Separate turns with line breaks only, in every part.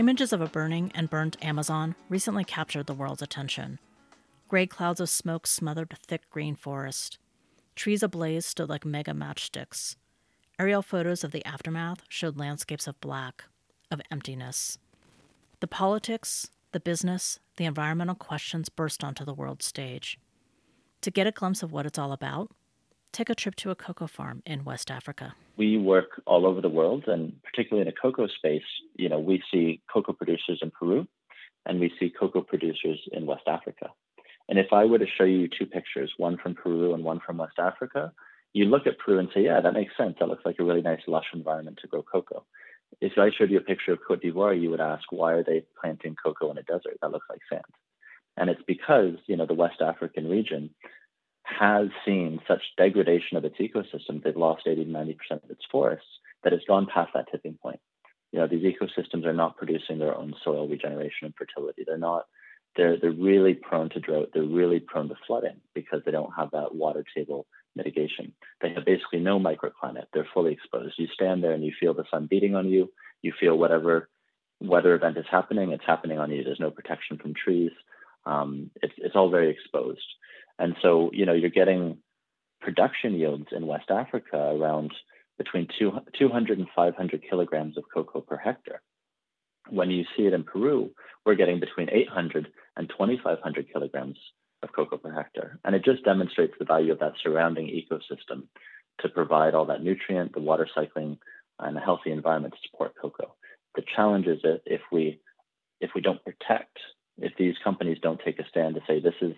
Images of a burning and burnt Amazon recently captured the world's attention. Gray clouds of smoke smothered thick green forest. Trees ablaze stood like mega matchsticks. Aerial photos of the aftermath showed landscapes of black, of emptiness. The politics, the business, the environmental questions burst onto the world stage. To get a glimpse of what it's all about, take a trip to a cocoa farm in West Africa.
We work all over the world, and particularly in the cocoa space, you know, we see cocoa producers in Peru, and we see cocoa producers in West Africa. And if I were to show you two pictures, one from Peru and one from West Africa, you look at Peru and say, yeah, that makes sense. That looks like a really nice, lush environment to grow cocoa. If I showed you a picture of Cote d'Ivoire, you would ask, why are they planting cocoa in a desert? That looks like sand. And it's because, you know, the West African region has seen such degradation of its ecosystem, they've lost 80 to 90% of its forests, that it's gone past that tipping point. You know, these ecosystems are not producing their own soil regeneration and fertility. They're not, they're, they're really prone to drought. They're really prone to flooding because they don't have that water table mitigation. They have basically no microclimate. They're fully exposed. You stand there and you feel the sun beating on you. You feel whatever weather event is happening, it's happening on you. There's no protection from trees. Um, it's, it's all very exposed. And so, you know, you're getting production yields in West Africa around between two, 200 and 500 kilograms of cocoa per hectare. When you see it in Peru, we're getting between 800 and 2,500 kilograms of cocoa per hectare. And it just demonstrates the value of that surrounding ecosystem to provide all that nutrient, the water cycling, and a healthy environment to support cocoa. The challenge is that if we if we don't protect, if these companies don't take a stand to say this is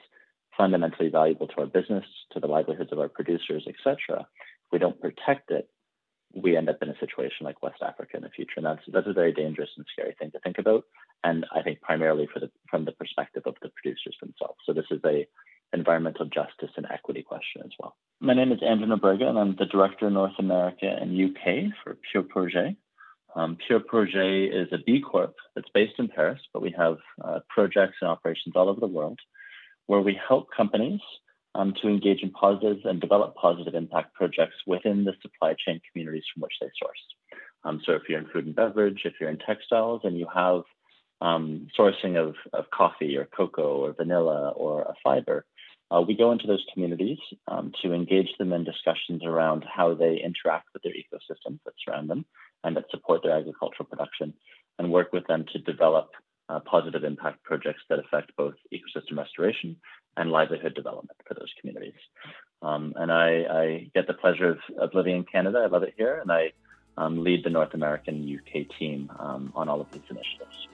fundamentally valuable to our business, to the livelihoods of our producers, etc. If we don't protect it, we end up in a situation like West Africa in the future, and that's that's a very dangerous and scary thing to think about. And I think primarily for the from the perspective of the producers themselves. So this is a environmental justice and equity question as well. My name is Andrew Nobrega, and I'm the director of North America and UK for Pure Projet. Um, Pure Projet is a B Corp that's based in Paris, but we have uh, projects and operations all over the world where we help companies um, to engage in positive and develop positive impact projects within the supply chain communities from which they source. Um, so if you're in food and beverage, if you're in textiles, and you have um, sourcing of, of coffee or cocoa or vanilla or a fiber, uh, we go into those communities um, to engage them in discussions around how they interact with their ecosystems that surround them and that support their agricultural production and work with them to develop uh, positive impact projects that affect both ecosystem restoration and livelihood development for those communities. Um, and I, I, get the pleasure of, of, living in Canada. I love it here, and I um, lead the North American UK team um, on all of these initiatives.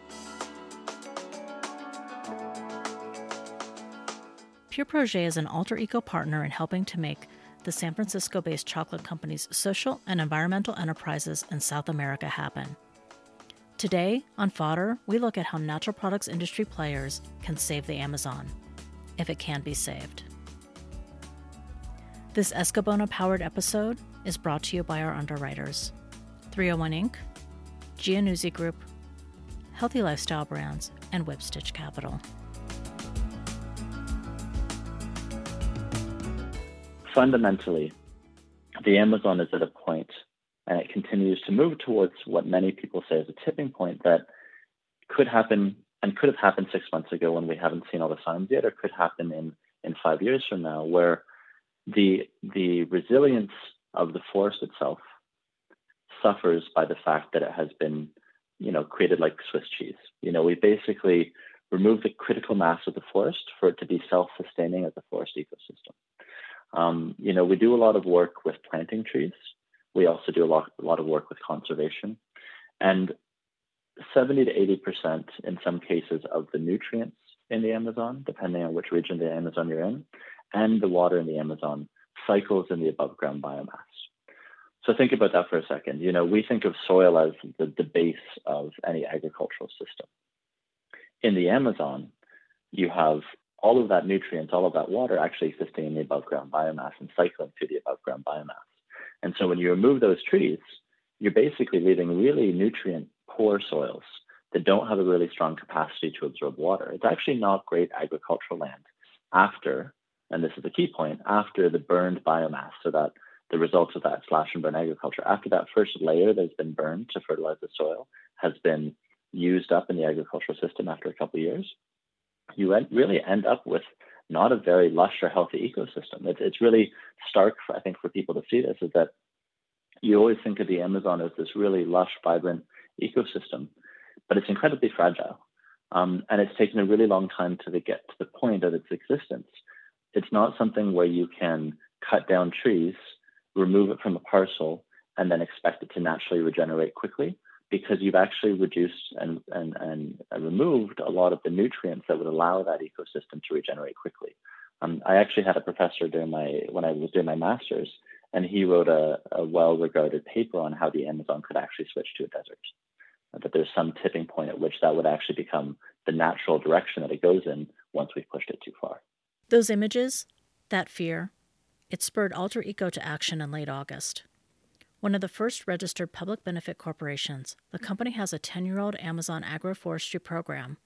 Pure Projet is an Alter Eco partner in helping to make the San Francisco based chocolate company's social and environmental enterprises in South America happen. Today, on Fodder, we look at how natural products industry players can save the Amazon, if it can be saved. This Escabona powered episode is brought to you by our underwriters 301 Inc., Giannuzzi Group, Healthy Lifestyle Brands, and Whipstitch Capital.
Fundamentally, the Amazon is at a point continues to move towards what many people say is a tipping point that could happen and could have happened six months ago when we haven't seen all the signs yet, or could happen in in five years from now, where the the resilience of the forest itself suffers by the fact that it has been, you know, created like Swiss cheese. You know, we basically remove the critical mass of the forest for it to be self-sustaining as a forest ecosystem. Um, you know, we do a lot of work with planting trees we also do a lot, a lot of work with conservation. And 70 to 80% in some cases of the nutrients in the Amazon, depending on which region of the Amazon you're in, and the water in the Amazon cycles in the above ground biomass. So think about that for a second. You know, we think of soil as the, the base of any agricultural system. In the Amazon, you have all of that nutrients, all of that water actually existing in the above ground biomass and cycling through the above ground biomass. And so when you remove those trees, you're basically leaving really nutrient poor soils that don't have a really strong capacity to absorb water. It's actually not great agricultural land after, and this is the key point, after the burned biomass, so that the results of that slash and burn agriculture, after that first layer that's been burned to fertilize the soil has been used up in the agricultural system after a couple of years, you really end up with not a very lush or healthy ecosystem. It's, it's really stark, I think, for people to see this is that you always think of the Amazon as this really lush, vibrant ecosystem, but it's incredibly fragile. Um, and it's taken a really long time to get to the point of its existence. It's not something where you can cut down trees, remove it from a parcel, and then expect it to naturally regenerate quickly because you've actually reduced and, and, and removed a lot of the nutrients that would allow that ecosystem to regenerate quickly. Um, I actually had a professor during my when I was doing my master's, and he wrote a, a well-regarded paper on how the Amazon could actually switch to a desert. That there's some tipping point at which that would actually become the natural direction that it goes in once we've pushed it too far.
Those images, that fear, it spurred Alter Eco to action in late August. One of the first registered public benefit corporations, the company has a 10 year old Amazon agroforestry program.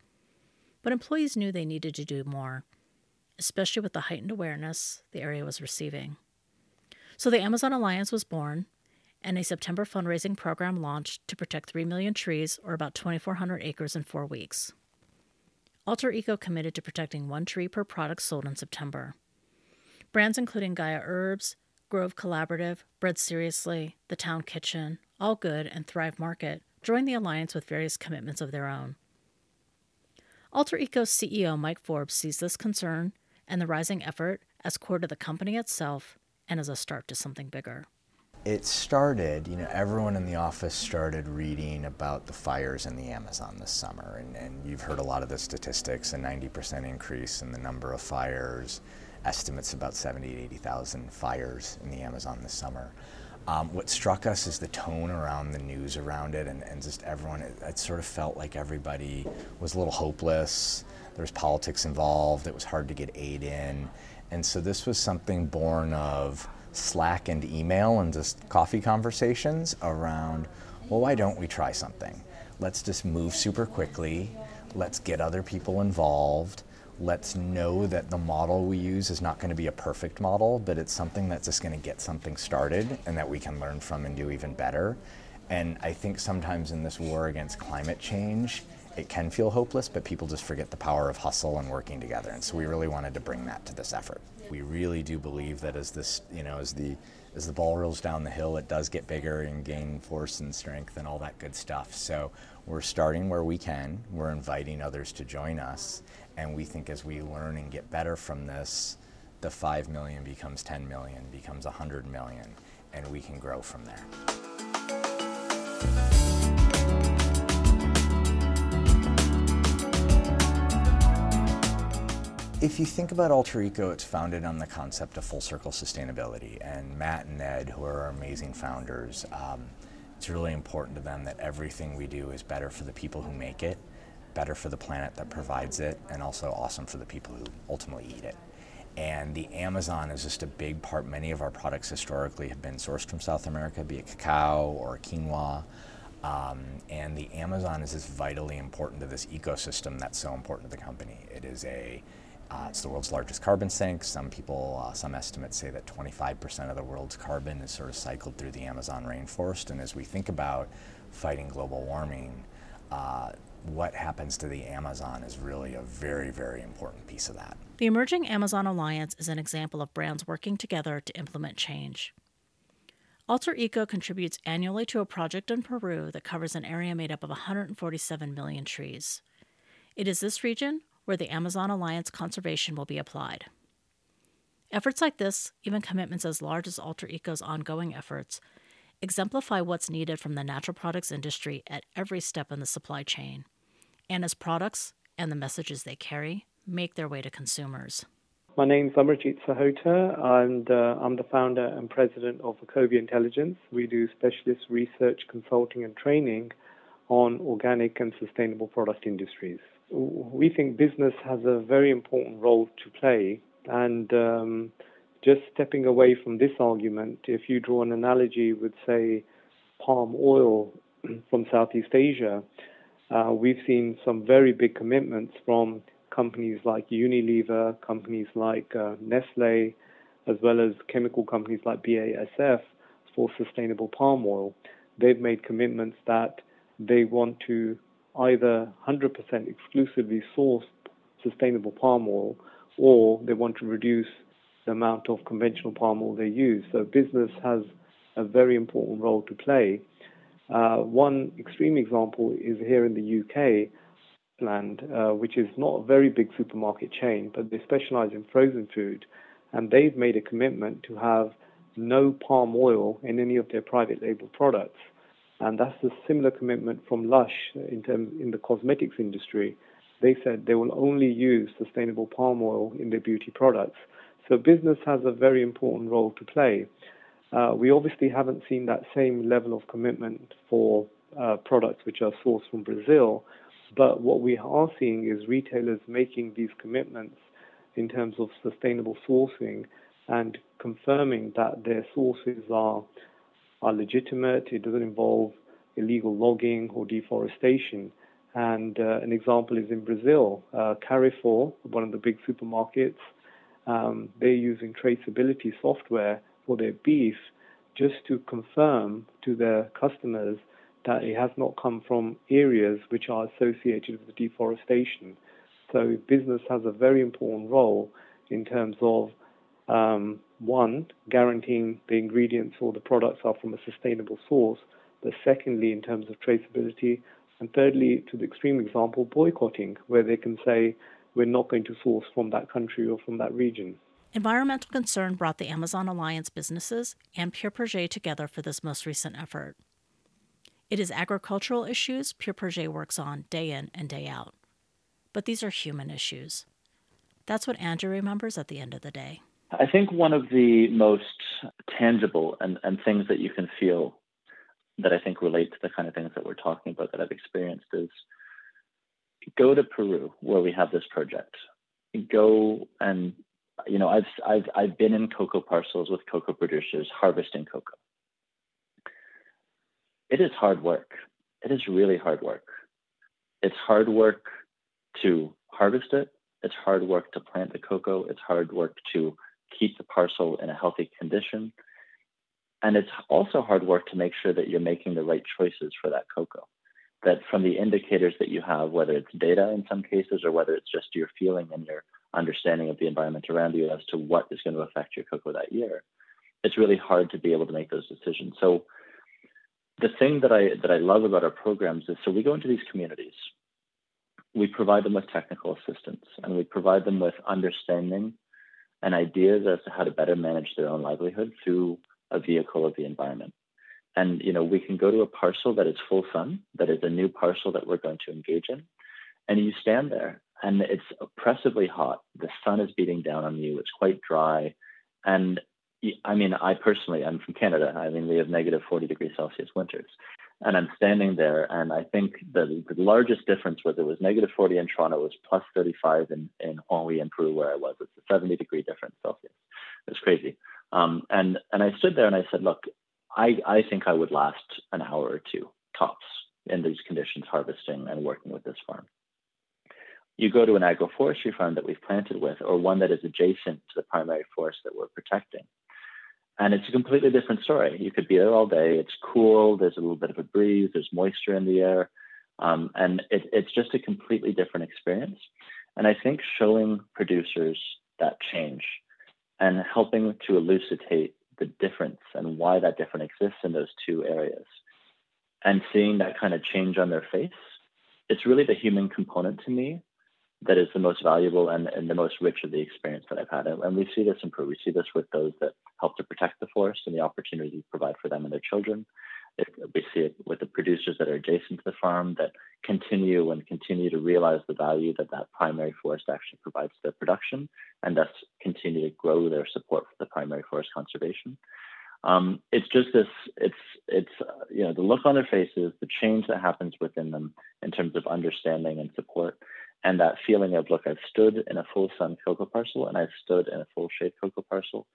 But employees knew they needed to do more, especially with the heightened awareness the area was receiving. So the Amazon Alliance was born, and a September fundraising program launched to protect 3 million trees, or about 2,400 acres, in four weeks. Alter Eco committed to protecting one tree per product sold in September. Brands including Gaia Herbs, Grove Collaborative, Bread SRSLY, The Town Kitchen, All Good, and Thrive Market joined the alliance with various commitments of their own. Alter Eco's CEO Mike Forbes sees this concern and the rising effort as core to the company itself and as a start to something bigger.
It started, you know, everyone in the office started reading about the fires in the Amazon this summer, and, and you've heard a lot of the statistics a 90% increase in the number of fires estimates about 70 to 80,000 fires in the Amazon this summer. Um, what struck us is the tone around the news around it, and, and just everyone, it, it, sort of felt like everybody was a little hopeless. There was politics involved, it was hard to get aid in. And so this was something born of Slack and email and just coffee conversations around, well, why don't we try something? Let's just move super quickly, let's get other people involved let's know that the model we use is not going to be a perfect model, but it's something that's just going to get something started and that we can learn from and do even better. And I think sometimes in this war against climate change, it can feel hopeless, but people just forget the power of hustle and working together. And so we really wanted to bring that to this effort. We really do believe that as this, you know, as the as the ball rolls down the hill, it does get bigger and gain force and strength and all that good stuff. So we're starting where we can. We're inviting others to join us. And we think as we learn and get better from this, the 5 million becomes 10 million, becomes 100 million, and we can grow from there. If you think about Alter Eco, it's founded on the concept of full circle sustainability. And Matt and Ned, who are our amazing founders, um, it's really important to them that everything we do is better for the people who make it better for the planet that provides it, and also awesome for the people who ultimately eat it. And the Amazon is just a big part. Many of our products historically have been sourced from South America, be it cacao or quinoa. Um, and the Amazon is just vitally important to this ecosystem that's so important to the company. It is a uh, it's the world's largest carbon sink. Some people, uh, some estimates say that 25% of the world's carbon is sort of cycled through the Amazon rainforest. And as we think about fighting global warming, uh, what happens to the Amazon is really a very, very important piece of that.
The Emerging Amazon Alliance is an example of brands working together to implement change. Alter Eco contributes annually to a project in Peru that covers an area made up of 147 million trees. It is this region where the Amazon Alliance conservation will be applied. Efforts like this, even commitments as large as Alter Eco's ongoing efforts, exemplify what's needed from the natural products industry at every step in the supply chain and as products and the messages they carry make their way to consumers.
My name is Amarjeet Sahota, and I'm the founder and president of Ecovia Intelligence. We do specialist research, consulting, and training on organic and sustainable product industries. We think business has a very important role to play, and um, just stepping away from this argument, if you draw an analogy with, say, palm oil from Southeast Asia, uh, we've seen some very big commitments from companies like Unilever, companies like uh, Nestle, as well as chemical companies like BASF for sustainable palm oil. They've made commitments that they want to either 100% exclusively source sustainable palm oil or they want to reduce the amount of conventional palm oil they use. So business has a very important role to play. Uh, one extreme example is here in the UK, Iceland, uh, which is not a very big supermarket chain, but they specialize in frozen food, and they've made a commitment to have no palm oil in any of their private label products. And that's a similar commitment from Lush in terms in the cosmetics industry. They said they will only use sustainable palm oil in their beauty products. So business has a very important role to play. Uh, we obviously haven't seen that same level of commitment for uh, products which are sourced from Brazil, but what we are seeing is retailers making these commitments in terms of sustainable sourcing and confirming that their sources are are legitimate. It doesn't involve illegal logging or deforestation. And uh, an example is in Brazil, uh, Carrefour, one of the big supermarkets, um, they're using traceability software for their beef just to confirm to their customers that it has not come from areas which are associated with deforestation. So business has a very important role in terms of um, one, guaranteeing the ingredients or the products are from a sustainable source, but secondly, in terms of traceability, and thirdly, to the extreme example, boycotting, where they can say, we're not going to source from that country or from that region.
Environmental concern brought the Amazon Alliance businesses and Pure Projet together for this most recent effort. It is agricultural issues Pure Projet works on day in and day out. But these are human issues. That's what Andrew remembers at the end of the day.
I think one of the most tangible and, and things that you can feel that I think relate to the kind of things that we're talking about that I've experienced is go to Peru where we have this project. Go and you know I've I've I've been in cocoa parcels with cocoa producers harvesting cocoa. It is hard work. It is really hard work. It's hard work to harvest it. It's hard work to plant the cocoa. It's hard work to keep the parcel in a healthy condition. And it's also hard work to make sure that you're making the right choices for that cocoa that from the indicators that you have, whether it's data in some cases or whether it's just your feeling and your understanding of the environment around you as to what is going to affect your cocoa that year, it's really hard to be able to make those decisions. So the thing that I that I love about our programs is so we go into these communities, we provide them with technical assistance and we provide them with understanding and ideas as to how to better manage their own livelihood through a vehicle of the environment and you know we can go to a parcel that is full sun that is a new parcel that we're going to engage in and you stand there and it's oppressively hot. The sun is beating down on you. It's quite dry. And i mean i personally i'm from canada. I mean we have negative 40 degrees celsius winters. And i'm standing there and i think the, the largest difference was it was negative 40 in toronto. It was plus 35 in, in Juanjui in peru where i was. It's a 70 degree difference celsius. It's crazy. Um, and and I stood there and I said, look, I, I think I would last an hour or two tops in these conditions, harvesting and working with this farm. You go to an agroforestry farm that we've planted with, or one that is adjacent to the primary forest that we're protecting. And it's a completely different story. You could be there all day. It's cool. There's a little bit of a breeze. There's moisture in the air. Um, and it, it's just a completely different experience. And I think showing producers that change and helping to elucidate the difference and why that difference exists in those two areas and seeing that kind of change on their face it's really the human component to me that is the most valuable and, and the most rich of the experience that I've had. And, and we see this improve. We see this with those that help to protect the forest and the opportunity to provide for them and their children. It, we see it with the producers that are adjacent to the farm that continue and continue to realize the value that that primary forest actually provides their production and thus continue to grow their support for the primary forest conservation. Um, it's just this, it's, it's, uh, you know, the look on their faces, the change that happens within them in terms of understanding and support, and that feeling of, look, I've stood in a full sun cocoa parcel and I've stood in a full shade cocoa parcel,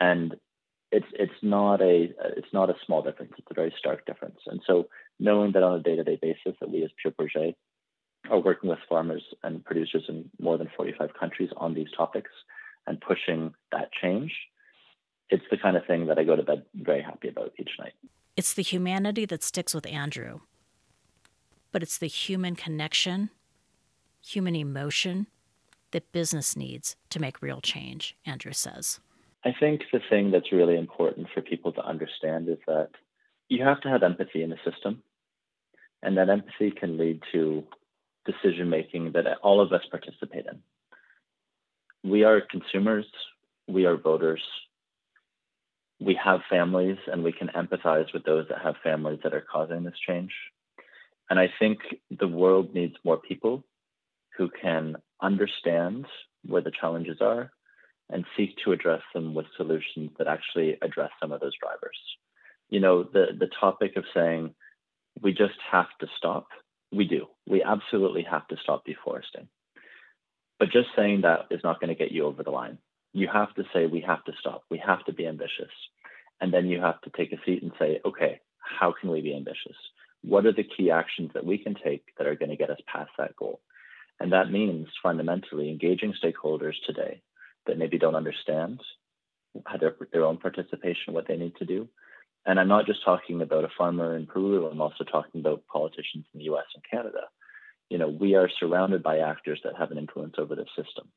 and it's it's not a it's not a small difference. It's a very stark difference. And so knowing that on a day-to-day basis that we as Pure Projet are working with farmers and producers in more than 45 countries on these topics and pushing that change, it's the kind of thing that I go to bed very happy about each night.
It's the humanity that sticks with Andrew. but it's the human connection, human emotion that business needs to make real change, Andrew says.
I think the thing that's really important for people to understand is that you have to have empathy in the system. And that empathy can lead to decision making that all of us participate in. We are consumers, we are voters, we have families, and we can empathize with those that have families that are causing this change. And I think the world needs more people who can understand where the challenges are and seek to address them with solutions that actually address some of those drivers. You know, the, the topic of saying we just have to stop, we do. We absolutely have to stop deforesting. But just saying that is not going to get you over the line. You have to say we have to stop, we have to be ambitious. And then you have to take a seat and say, okay, how can we be ambitious? What are the key actions that we can take that are going to get us past that goal? And that means fundamentally engaging stakeholders today that maybe don't understand their, their own participation, what they need to do. And I'm not just talking about a farmer in Peru, I'm also talking about politicians in the US and Canada. You know, we are surrounded by actors that have an influence over the system.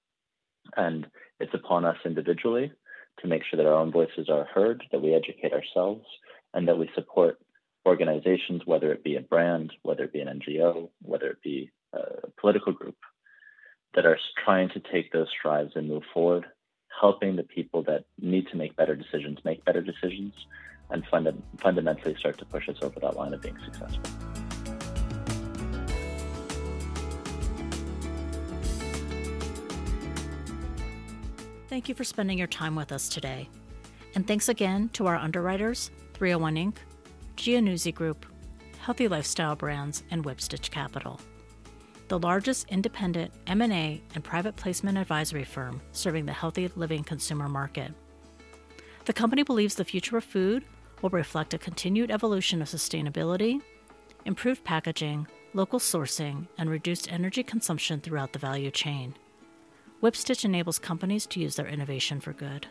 And it's upon us individually to make sure that our own voices are heard, that we educate ourselves, and that we support organizations, whether it be a brand, whether it be an NGO, whether it be a political group, that are trying to take those strides and move forward, helping the people that need to make better decisions make better decisions, and funda- fundamentally start to push us over that line of being successful.
Thank you for spending your time with us today. And thanks again to our underwriters, 301 Inc., Giannuzzi Group, Healthy Lifestyle Brands, and Whipstitch Capital the largest independent M&A and private placement advisory firm serving the healthy living consumer market. The company believes the future of food will reflect a continued evolution of sustainability, improved packaging, local sourcing, and reduced energy consumption throughout the value chain. Whipstitch enables companies to use their innovation for good.